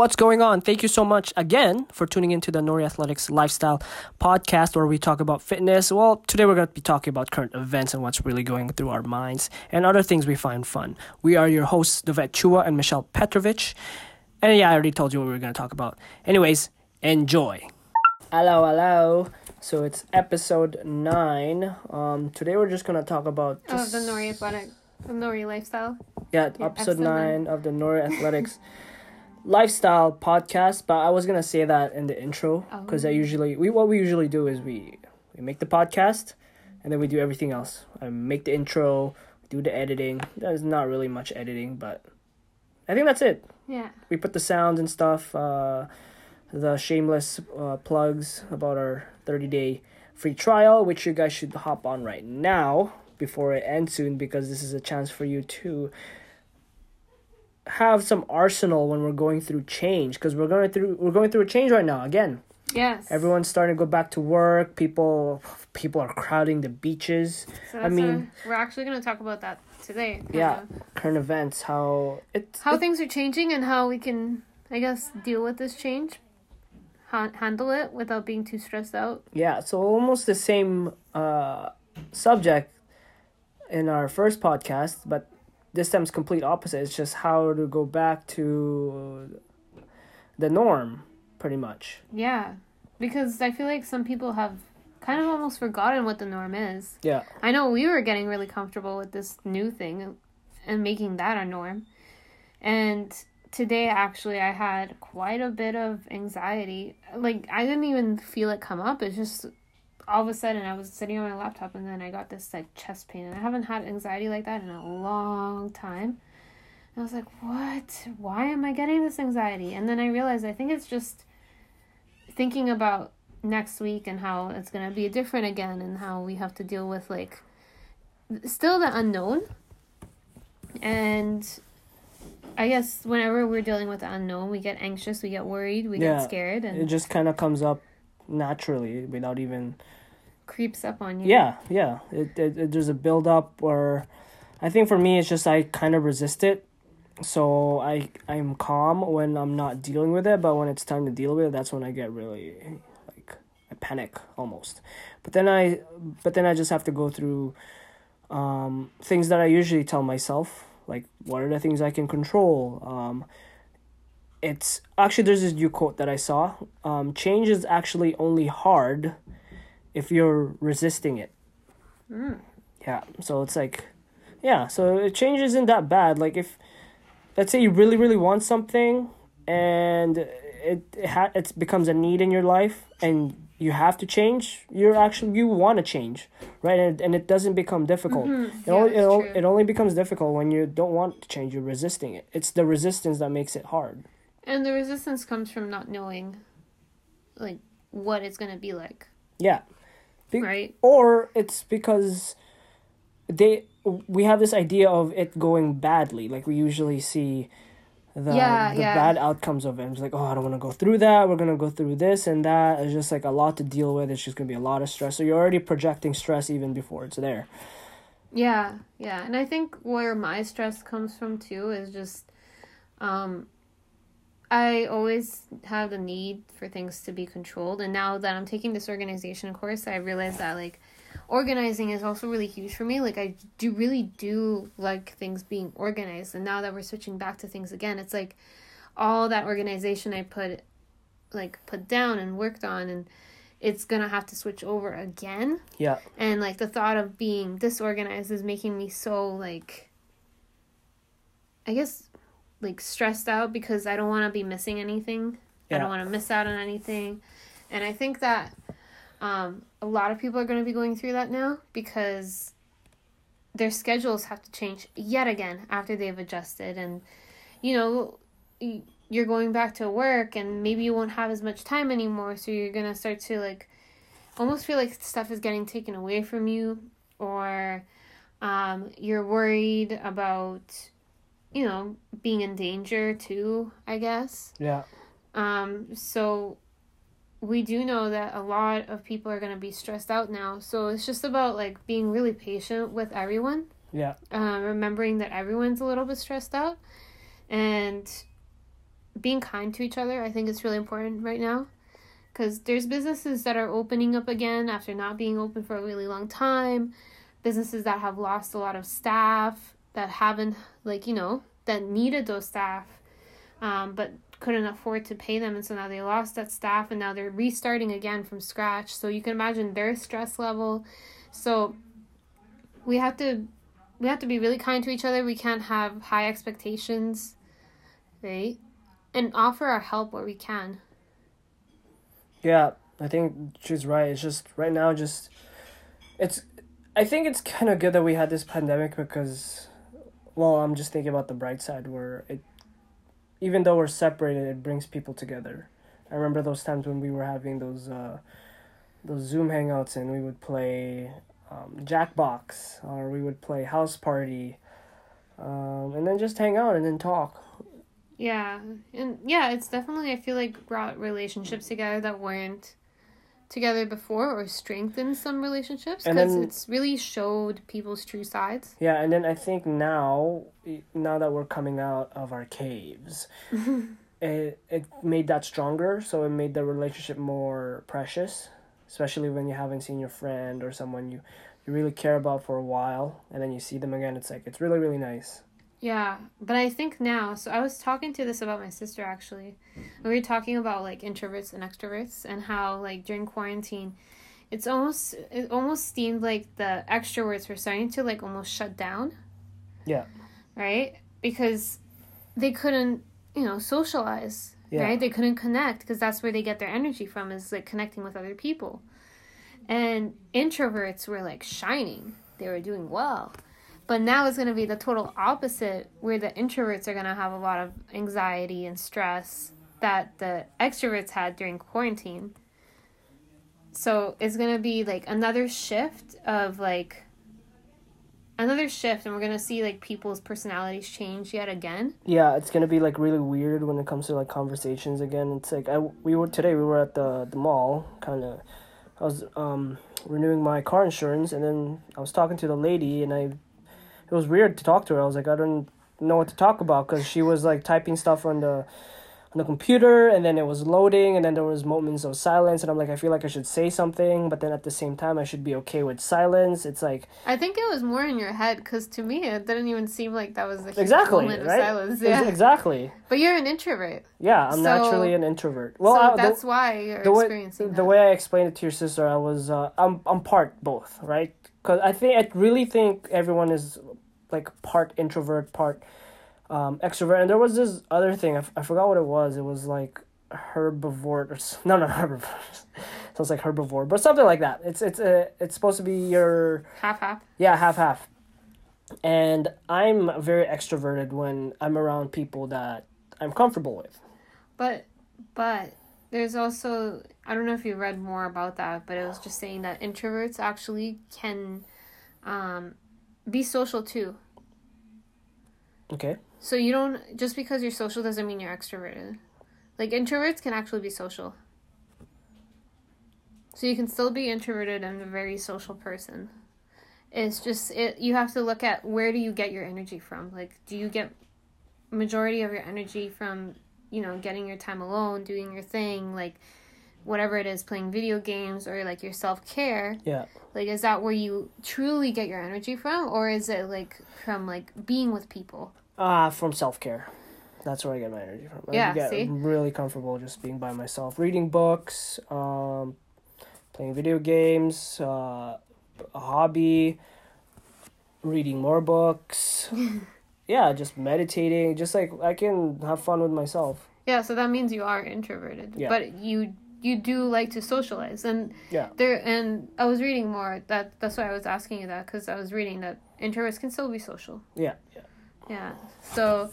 what's going on? Thank you so much again for tuning into the Nori Athletics Lifestyle podcast where we talk about fitness. Well, today we're going to be talking about current events and what's really going through our minds and other things we find fun. We are your hosts, Devet Chua and Michelle Petrovich. And yeah, I already told you what we were going to talk about. Anyways, enjoy. Hello, hello. So it's episode 9. Um, today we're just going to talk about Oh, just, the Nori Athletic, the Nori Lifestyle. yeah, Yeah, episode episode 9 of the Nori Athletics lifestyle podcast but i was gonna say that in the intro because i Oh. usually we what we usually do is we we make the podcast and then we do everything else i make the intro do the editing there's not really much editing but i think that's it Yeah. we put the sounds and stuff uh the shameless uh, plugs about our 30 day free trial which you guys should hop on right now before it ends soon because this is a chance for you to have some arsenal when we're going through change because we're going through we're going through a change right now again Yes. everyone's starting to go back to work people people are crowding the beaches So I mean- a- we're actually going to talk about that today. Yeah. of. current events how it's How it- things are changing and how we can, I guess, deal with this change. Ha- handle it without being too stressed out. Yeah, so almost the same uh, subject in our first podcast, but this time's complete opposite. It's just how to go back to the norm, pretty much. Yeah. Because I feel like some people have kind of almost forgotten what the norm is. Yeah, I know we were getting really comfortable with this new thing and making that our norm. And today, actually, I had quite a bit of anxiety. Like, I didn't even feel it come up. It's just all of a sudden I was sitting on my laptop and then I got this like chest pain. And I haven't had anxiety like that in a long time. And I was like, what? Why am I getting this anxiety? And then I realized I think it's just thinking about next week and how it's going to be different again and how we have to deal with like still the unknown and i guess whenever we're dealing with the unknown we get anxious we get worried we Yeah, get scared and it just kind of comes up naturally without even. Creeps up on you Yeah, yeah. It, it, it there's a build up, or I think for me it's just I kind of resist it. So I I'm calm when I'm not dealing with it, but when it's time to deal with it, that's when I get really like I panic almost. But then I but then I just have to go through um things that I usually tell myself, like what are the things I can control. Um it's actually there's this new quote that I saw. Um change is actually only hard if you're resisting it. Mm. Yeah, so it's like, yeah, so it change isn't that bad. Like if, let's say you really really want something, and it it ha- it becomes a need in your life, and you have to change. You're actually you want to change, right? And and it doesn't become difficult. Mhm. It Yeah, only it, o- it only becomes difficult when you don't want to change. You're resisting it. It's the resistance that makes it hard. and the resistance comes from not knowing like what it's going to be like Yeah. Be- right. or it's because they we have this idea of it going badly. Like we usually see the Yeah, the yeah. bad outcomes of it. It's like oh i don't want to go through that. We're going to go through this and that. It's just like a lot to deal with. It's just going to be a lot of stress. So you're already projecting stress even before it's there. Yeah, yeah. And I think where my stress comes from too is just um I always have the need for things to be controlled and now that I'm taking this organization course, I realize that like organizing is also really huge for me. Like I do really do like things being organized and now that we're switching back to things again, it's like all that organization I put like put down and worked on and it's gonna have to switch over again yeah and like the thought of being disorganized is making me so like i guess like stressed out because i don't want to be missing anything. I don't want to miss out on anything. And i think that um, a lot of people are going to be going through that now because their schedules have to change yet again after they've adjusted. And you know you're going back to work and maybe you won't have as much time anymore. So you're going to start to like almost feel like stuff is getting taken away from you or um, you're worried about you know being in danger too i guess. Yeah. Um, so we do know that a lot of people are going to be stressed out now. So it's just about like being really patient with everyone. Yeah. Uh, remembering that everyone's a little bit stressed out. And being kind to each other. I think it's really important right now. Because there's businesses that are opening up again after not being open for a really long time. Businesses that have lost a lot of staff that haven't like you know that needed those staff, um, but couldn't afford to pay them, and so now they lost that staff, and now they're restarting again from scratch. So you can imagine their stress level. So we have to we have to be really kind to each other. We can't have high expectations, right? And offer our help where we can. Yeah, I think she's right. It's just right now, just it's. I think it's kind of good that we had this pandemic because, well, I'm just thinking about the bright side where it, even though we're separated, it brings people together. I remember those times when we were having those, uh, those Zoom hangouts and we would play, um, Jackbox or we would play House Party, um, and then just hang out and then talk. Yeah, and yeah, it's definitely I feel like brought relationships together that weren't together before or strengthened some relationships because it's really showed people's true sides. Yeah, and then I think now, now that we're coming out of our caves, it it made that stronger. So it made the relationship more precious, especially when you haven't seen your friend or someone you you really care about for a while, and then you see them again. It's like it's really really nice. Yeah, but I think now, so I was talking to this about my sister actually. We were talking about like introverts and extroverts and how like during quarantine, it's almost it almost seemed like the extroverts were starting to like almost shut down. Yeah. Right? Because they couldn't, you know, socialize. Yeah. Right? They couldn't connect because that's where they get their energy from is like connecting with other people. And introverts were like shining. They were doing well. But now it's going to be the total opposite, where the introverts are going to have a lot of anxiety and stress that the extroverts had during quarantine. So it's going to be like another shift of like another shift, and we're going to see like people's personalities change yet again. Yeah, it's gonna be like really weird when it comes to like conversations again. It's like I we were today we were at the the mall, kind of. I was um renewing my car insurance, and then I was talking to the lady, and I it was weird to talk to her. I was like, I don't know what to talk about because she was like typing stuff on the on the computer, and then it was loading, and then there was moments of silence, and I'm like, I feel like I should say something, but then at the same time, I should be okay with silence. It's like I think it was more in your head because to me it didn't even seem like that was huge exactly moment right. of silence. Yeah, exactly. but you're an introvert, Yeah, I'm So- naturally an introvert. Well, so I, the- that's why you're the way experiencing the that. way I explained it to your sister, I was uh, I'm I'm part both, right? Because I think I really think everyone is like part introvert, part um, extrovert. And there was this other thing I, f- I forgot what it was. It was like herbivore or no no herbivore. Sounds like herbivore, but something like that. It's it's uh, it's supposed to be your half half. yeah half half. And I'm very extroverted when I'm around people that I'm comfortable with. But but there's also I don't know if you read more about that, but it was just saying that introverts actually can um, be social too. Okay. So you don't just because you're social doesn't mean you're extroverted. Like introverts can actually be social. So you can still be introverted and a very social person. It's just it you have to look at where do you get your energy from? Like do you get majority of your energy from, you know, getting your time alone, doing your thing, like whatever it is, playing video games or like your self-care? Yeah. Like is that where you truly get your energy from or is it like from like being with people? Ah, from self care. That's where I get my energy from. I Yeah, get see? really comfortable just being by myself, reading books, um, playing video games, uh, a hobby, reading more books. yeah, just meditating. Just like I can have fun with myself. Yeah, so that means you are introverted. Yeah. But you you do like to socialize and Yeah. there and I was reading more that that's why I was asking you that cuz I was reading that introverts can still be social. Yeah. yeah. Yeah. So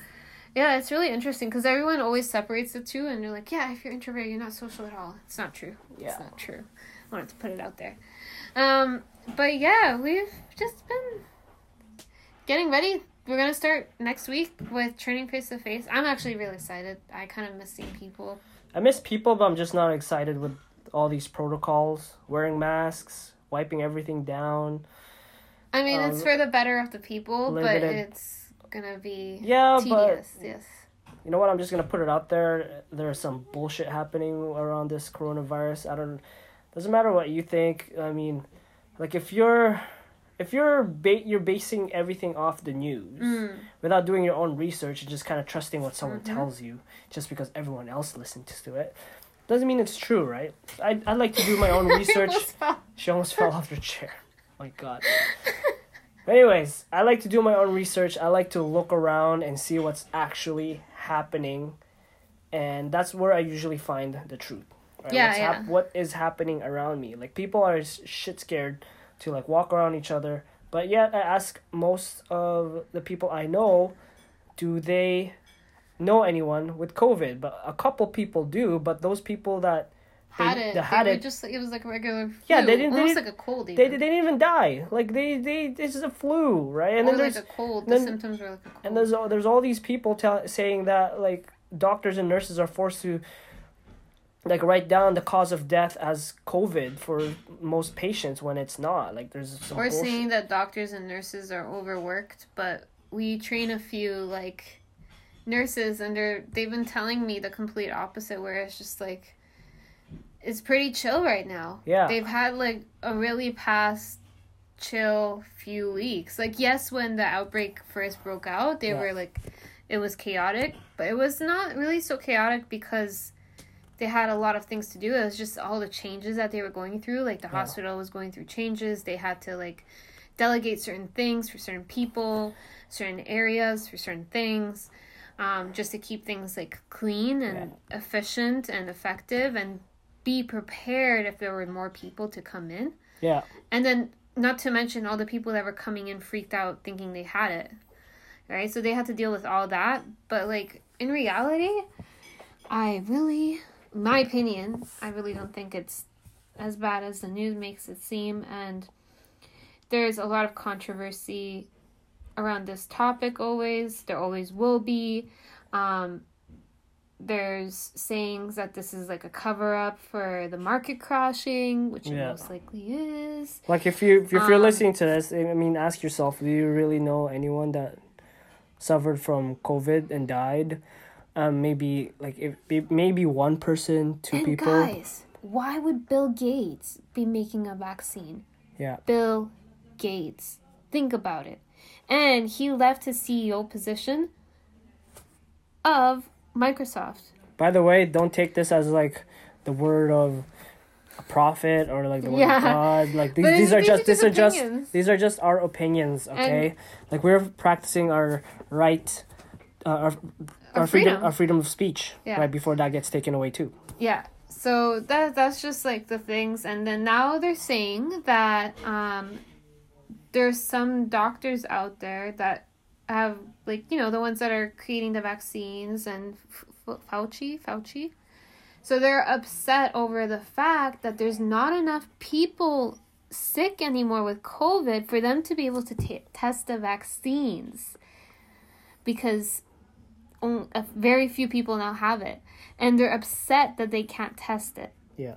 yeah, it's really interesting cuz everyone always separates the two and they're like, "Yeah, if you're introvert you're not social at all." It's not true. Yeah. It's not true. I wanted to put it out there. Um but yeah, we've just been getting ready. We're gonna start next week with training face to face. I'm actually really excited. I kind of miss seeing people. I miss people, but I'm just not excited with all these protocols, wearing masks, wiping everything down. I mean, it's Um, for the better of the people, but it's gonna be Yeah, but. Yes. you know what? I'm just gonna put it out there. There's some bullshit happening around this coronavirus. I don't. Doesn't matter what you think. I mean, like if you're, if you're ba- you're basing everything off the news Mm. without doing your own research and just kind of trusting what someone Mhm. tells you just because everyone else listens to it, doesn't mean it's true, right? I I like to do my own research. Almost. She almost fell off her chair. My God. Anyways, I like to do my own research. I like to look around and see what's actually happening, and that's where I usually find the truth. Right? Yeah, what's yeah. what is happening around me? Like people are shit scared to like walk around each other, but yet I ask most of the people I know, do they know anyone with COVID? But a couple people do, but those people that Had They- it. they had were it. just it was like a regular. Flu, Yeah, they didn't- they didn't- like a cold. they, Even. they didn't even die. Like they they this is a flu, right? And or then like there's a cold. then- the symptoms were like a cold. and there's all, there's all these people tell, saying that like doctors and nurses are forced to like write down the cause of death as COVID for most patients when it's not. Like there's some Or bullshit. saying that doctors and nurses are overworked, but we train a few like nurses and they're they've been telling me the complete opposite where it's just like it's pretty chill right now. Yeah. They've had like a really past chill few weeks. Like yes, when the outbreak first broke out, they Yeah. were like it was chaotic, but it was not really so chaotic because they had a lot of things to do. It was just all the changes that they were going through. Like the Yeah. hospital was going through changes. They had to like delegate certain things for certain people, certain areas for certain things, um, just to keep things like clean and efficient and effective and be prepared if there were more people to come in. yeah. And then, not to mention all the people that were coming in freaked out thinking they had it. Right? So they had to deal with all that. But, like, in reality, I really, my opinion, I really don't think it's as bad as the news makes it seem. And there's a lot of controversy around this topic always. There always will be. Um, there's sayings that this is like a cover up for the market crashing, which it most likely is. Like if you if you're Um, listening to this, I mean, ask yourself: Do you really know anyone that suffered from COVID and died? Um, maybe like if maybe one person, two and people. guys, why would Bill Gates be making a vaccine? Yeah, Bill Gates. Think about it. And he left his CEO position of Microsoft. By the way, don't take this as like the word of a prophet or like the word Yeah. of God. Like these, these are just these are just these are just our opinions. Okay, like we're practicing our right, uh, our our, Our freedom. freedom. our freedom of speech. Yeah. Right before that gets taken away too. Yeah. So that that's just like the things and then now they're saying that um there's some doctors out there that have like you know the ones that are creating the vaccines and Fauci Fauci so they're upset over the fact that there's not enough people sick anymore with COVID for them to be able to t- test the vaccines because very few people now have it and they're upset that they can't test it. Yeah.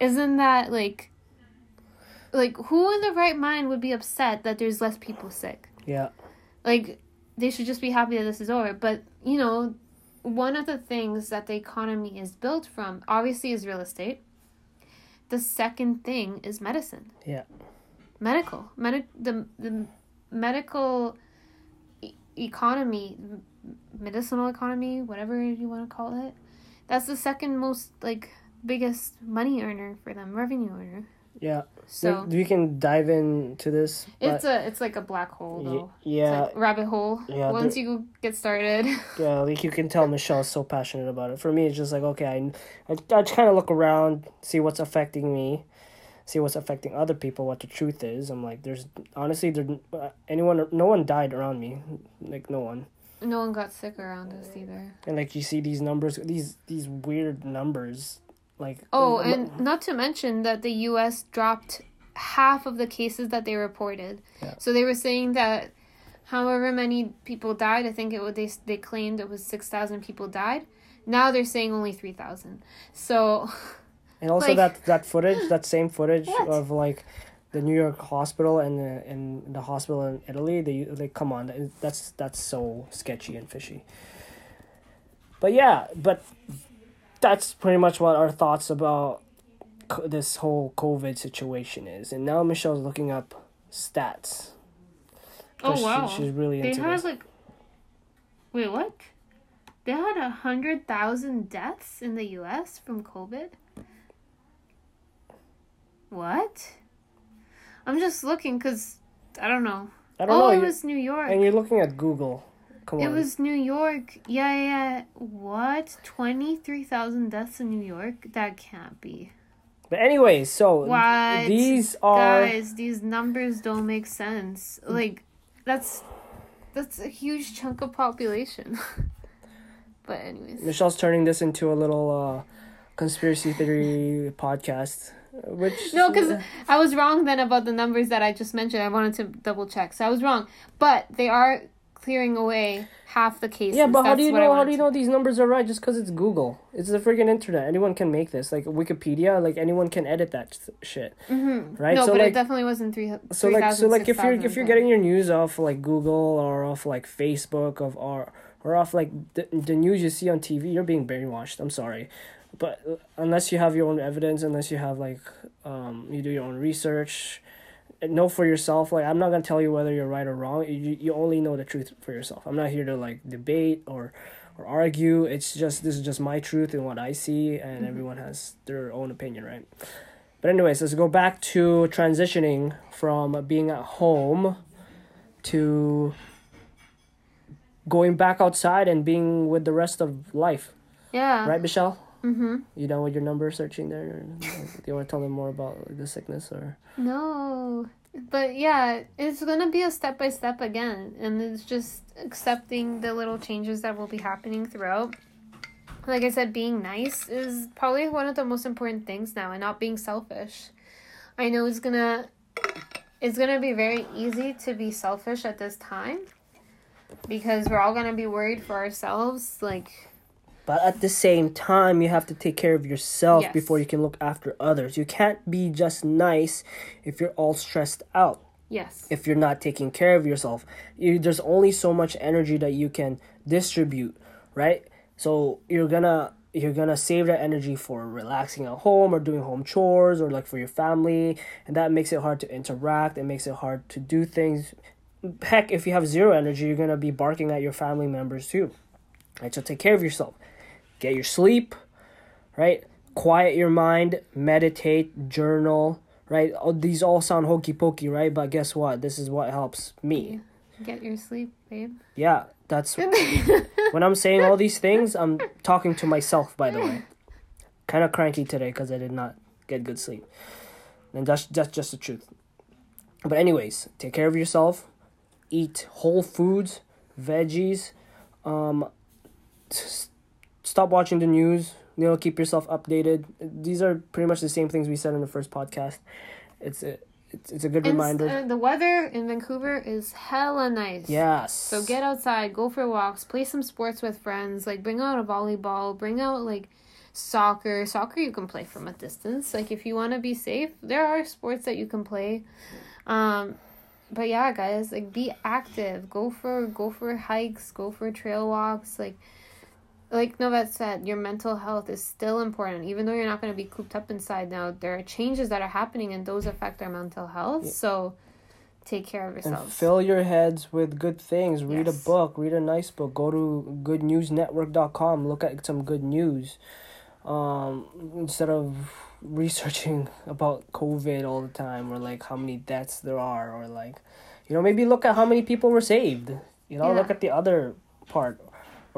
Isn't that like like who in the right mind would be upset that there's less people sick? Yeah. Like they should just be happy that this is over. But, you know, one of the things that the economy is built from obviously is real estate. The second thing is medicine. Yeah. Medical. Medi- the the medical e- economy, medicinal economy, whatever you want to call it. That's the second most like biggest money earner for them, revenue earner. Yeah. So we can dive into this. It's a it's like a black hole y- yeah, It's like rabbit hole. Yeah, Once you get started. yeah. Like you can tell Michelle's so passionate about it. For me, it's just like okay, I, I, I just kind of look around, see what's affecting me, see what's affecting other people, what the truth is. I'm like, there's honestly, there uh, anyone, no one died around me, like no one. No one got sick around us either. And like you see these numbers, these these weird numbers, like Oh, m- and not to mention that the U.S. dropped half of the cases that they reported. Yeah. So they were saying that however many people died, I think it was they they claimed it was six thousand people died. Now they're saying only three thousand. So And also Like- that that footage, that same footage What? of like the New York hospital and the and the hospital in Italy, they they come on, that's that's so sketchy and fishy. but yeah, but that's pretty much what our thoughts about co- this whole COVID situation is. And now Michelle's looking up stats. Oh She- wow. she's really they into had this. like Wait, what? They had a hundred thousand deaths in the US from COVID? What? I'm just looking because I don't know. I don't oh, know. it was New York. and you're looking at Google. Come It on. was New York. Yeah, yeah. yeah. What? 23,000 deaths in New York? That can't be. But anyway, so What? these are Guys, these numbers don't make sense. Like that's that's a huge chunk of population. but anyways. Michelle's turning this into a little uh, conspiracy theory podcast, which No, because I was wrong then about the numbers that I just mentioned. I wanted to double check. So I was wrong. But they are clearing away half the cases. yeah, but how do you know? How do you know these numbers are right? Just because it's Google, it's the freaking internet. Anyone can make this. Like Wikipedia, like anyone can edit that shit, Mhm. right? No, so but like, it definitely wasn't three. so like, so like, if you're 3,000, if you're getting your news off like Google or off like Facebook of or or off like the, the news you see on TV, you're being brainwashed. I'm sorry, but unless you have your own evidence, unless you have like um you do your own research, know for yourself. Like I'm not gonna tell you whether you're right or wrong. You you only know the truth for yourself. I'm not here to like debate or or argue. It's just this is just my truth and what I see, and everyone has their own opinion, right? But anyways, let's go back to transitioning from being at home to going back outside and being with the rest of life. Yeah. Right, Michelle? Mm-hmm. You done with your number searching there? do you want to tell them more about the sickness or? No. But yeah, it's gonna be a step by step again, and it's just accepting the little changes that will be happening throughout. Like I said, being nice is probably one of the most important things now, and not being selfish. I know it's gonna, it's gonna be very easy to be selfish at this time, because we're all gonna be worried for ourselves. Like, But at the same time, you have to take care of yourself Yes. before you can look after others. You can't be just nice if you're all stressed out. yes, If you're not taking care of yourself, you, there's only so much energy that you can distribute, right? So you're gonna you're gonna save that energy for relaxing at home or doing home chores or like for your family, and that makes it hard to interact. It makes it hard to do things. Heck, if you have zero energy, you're gonna be barking at your family members too. Right, so take care of yourself. Get your sleep, right? Quiet your mind, meditate, journal, right? All, these all sound hokey pokey, right? But guess what? This is what helps me. get your sleep, babe. Yeah, that's when I'm saying all these things, I'm talking to myself, by the way. Kind of cranky today because I did not get good sleep. And that's, that's just the truth. But, anyways, take care of yourself. Eat whole foods, veggies. Um, s- stop watching the news. You know, keep yourself updated. These are pretty much the same things we said in the first podcast. It's a, it's, it's a good And reminder. uh, the weather in Vancouver is hella nice. yes. So get outside, go for walks, play some sports with friends, like bring out a volleyball, bring out like soccer. Soccer you can play from a distance. Like if you want to be safe, there are sports that you can play. Um but yeah, guys, like be active. Go for go for hikes, go for trail walks, like like Novet said, your mental health is still important. Even though you're not going to be cooped up inside now, there are changes that are happening and those affect our mental health. So take care of and yourselves. fill your heads with good things. Read Yes. a book, read a nice book. Go to goodnewsnetwork.com, look at some good news. Um, instead of researching about COVID all the time or like how many deaths there are or like you know, maybe look at how many people were saved. You know, Yeah. look at the other part.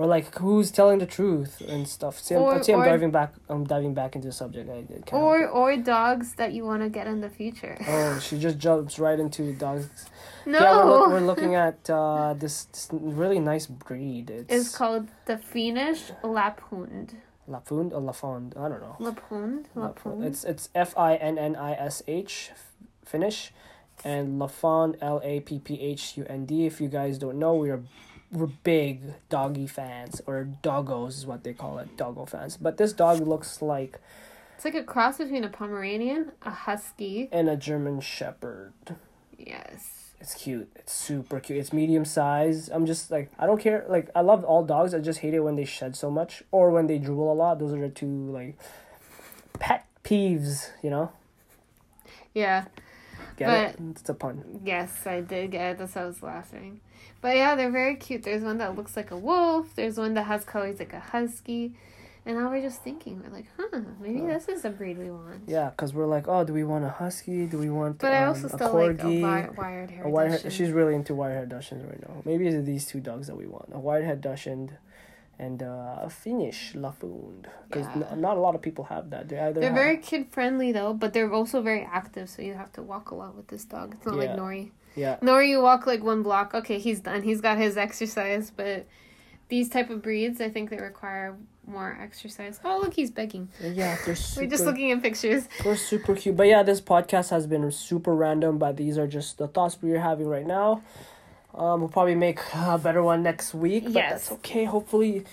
Or like who's telling the truth and stuff. See, I'm, Or- see, I'm or- diving back. I'm diving back into the subject. I, I or or dogs that you want to get in the future. oh, she just jumps right into dogs. No, Yeah, we're, look, we're looking at uh, this, this really nice breed. It's, it's called the Finnish Lapphund. Lafund or Lafond. I don't know. Lapphund, Lapphund. It's it's F I N N I S H, Finnish, and Lafond L A P P H U N D. If you guys don't know, we are we're big doggy fans or doggos is what they call it, doggo fans. But this dog looks like It's like a cross between a Pomeranian, a Husky, and a German Shepherd. yes, It's cute. It's super cute. It's medium size. I'm just like I don't care. Like I love all dogs. I just hate it when they shed so much or when they drool a lot. Those are the two like pet peeves. You know. Yeah. Get But- it? It's a pun. Yes, I did get it. That's why I was laughing. But yeah, they're very cute. There's one that looks like a wolf. There's one that has colors like a husky. And now we're just thinking, we're like, huh, maybe this is the breed we want. Yeah, cause we're like, oh, do we want a husky? Do we want But I um, also a still like a corgi? wi- wired hair. a Dachshund. she's really into white haired Dachshunds right now. Maybe it's these two dogs that we want: a white haired Dachshund and uh, a Finnish Lafond. Because Yeah. not a lot of people have that. They either They're have- very kid friendly though, but they're also very active, so you have to walk a lot with this dog. It's not like Nori. yeah. Nori, you walk like one block, okay, he's done. He's got his exercise, but these type of breeds, I think they require more exercise. Oh, look, he's begging. Yeah, they're super. We're just looking at pictures. They're super cute. But yeah, this podcast has been super random, but these are just the thoughts we're having right now. Um, we'll probably make a better one next week, but Yes. that's okay. Hopefully,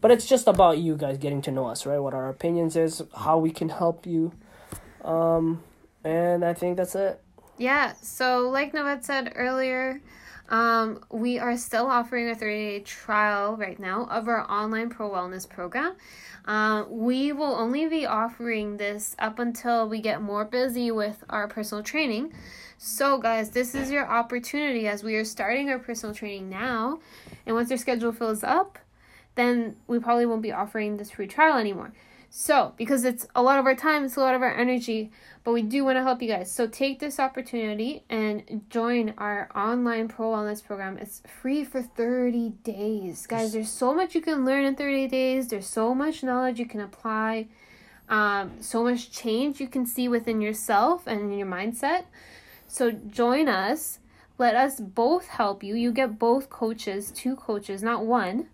but it's just about you guys getting to know us, right? What our opinions is, how we can help you, um, and I think that's it. Yeah, so like Navet said earlier, um, we are still offering a 30 day trial right now of our online pro wellness program. Um, we will only be offering this up until we get more busy with our personal training. So, guys, this is your opportunity as we are starting our personal training now. And once your schedule fills up, then we probably won't be offering this free trial anymore. So, because it's a lot of our time, it's a lot of our energy, but we do want to help you guys. So, take this opportunity and join our online pro wellness program. It's free for 30 days. Guys, there's so much you can learn in 30 days, there's so much knowledge you can apply, um, so much change you can see within yourself and in your mindset. So, join us. Let us both help you. You get both coaches, two coaches, not one,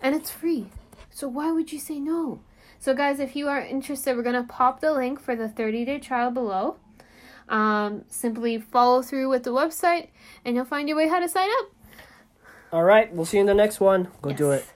and it's free. So, why would you say no? So, guys, if you are interested, we're going to pop the link for the 30 day trial below. Um, simply follow through with the website and you'll find your way how to sign up. All right, we'll see you in the next one. Go do it.